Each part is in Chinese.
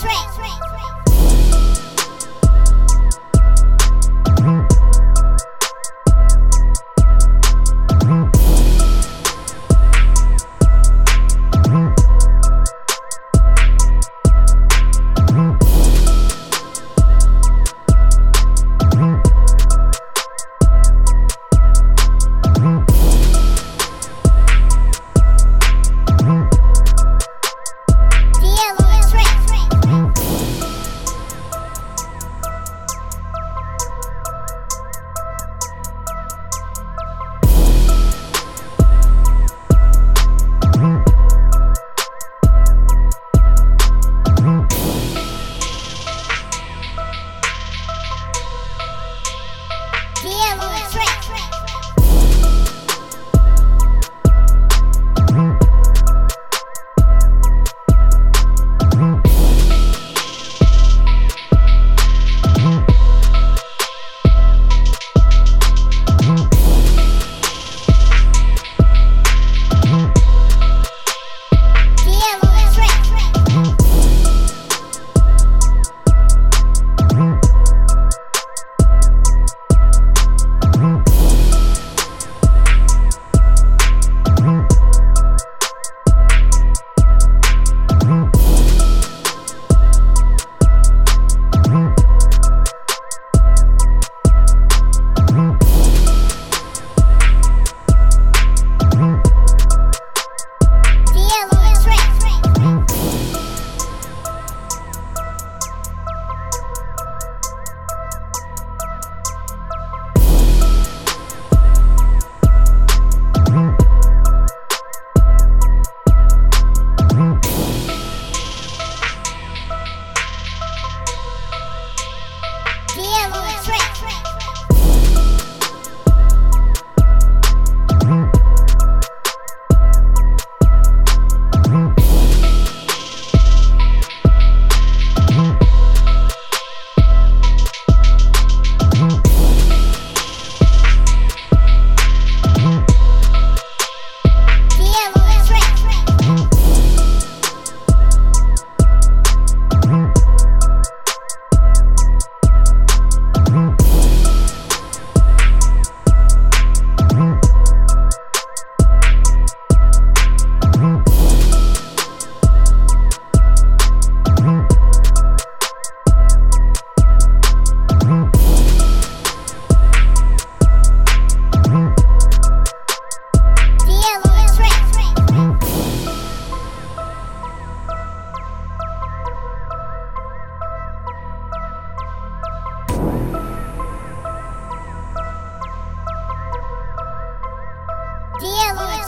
脆脆脆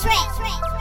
脆脆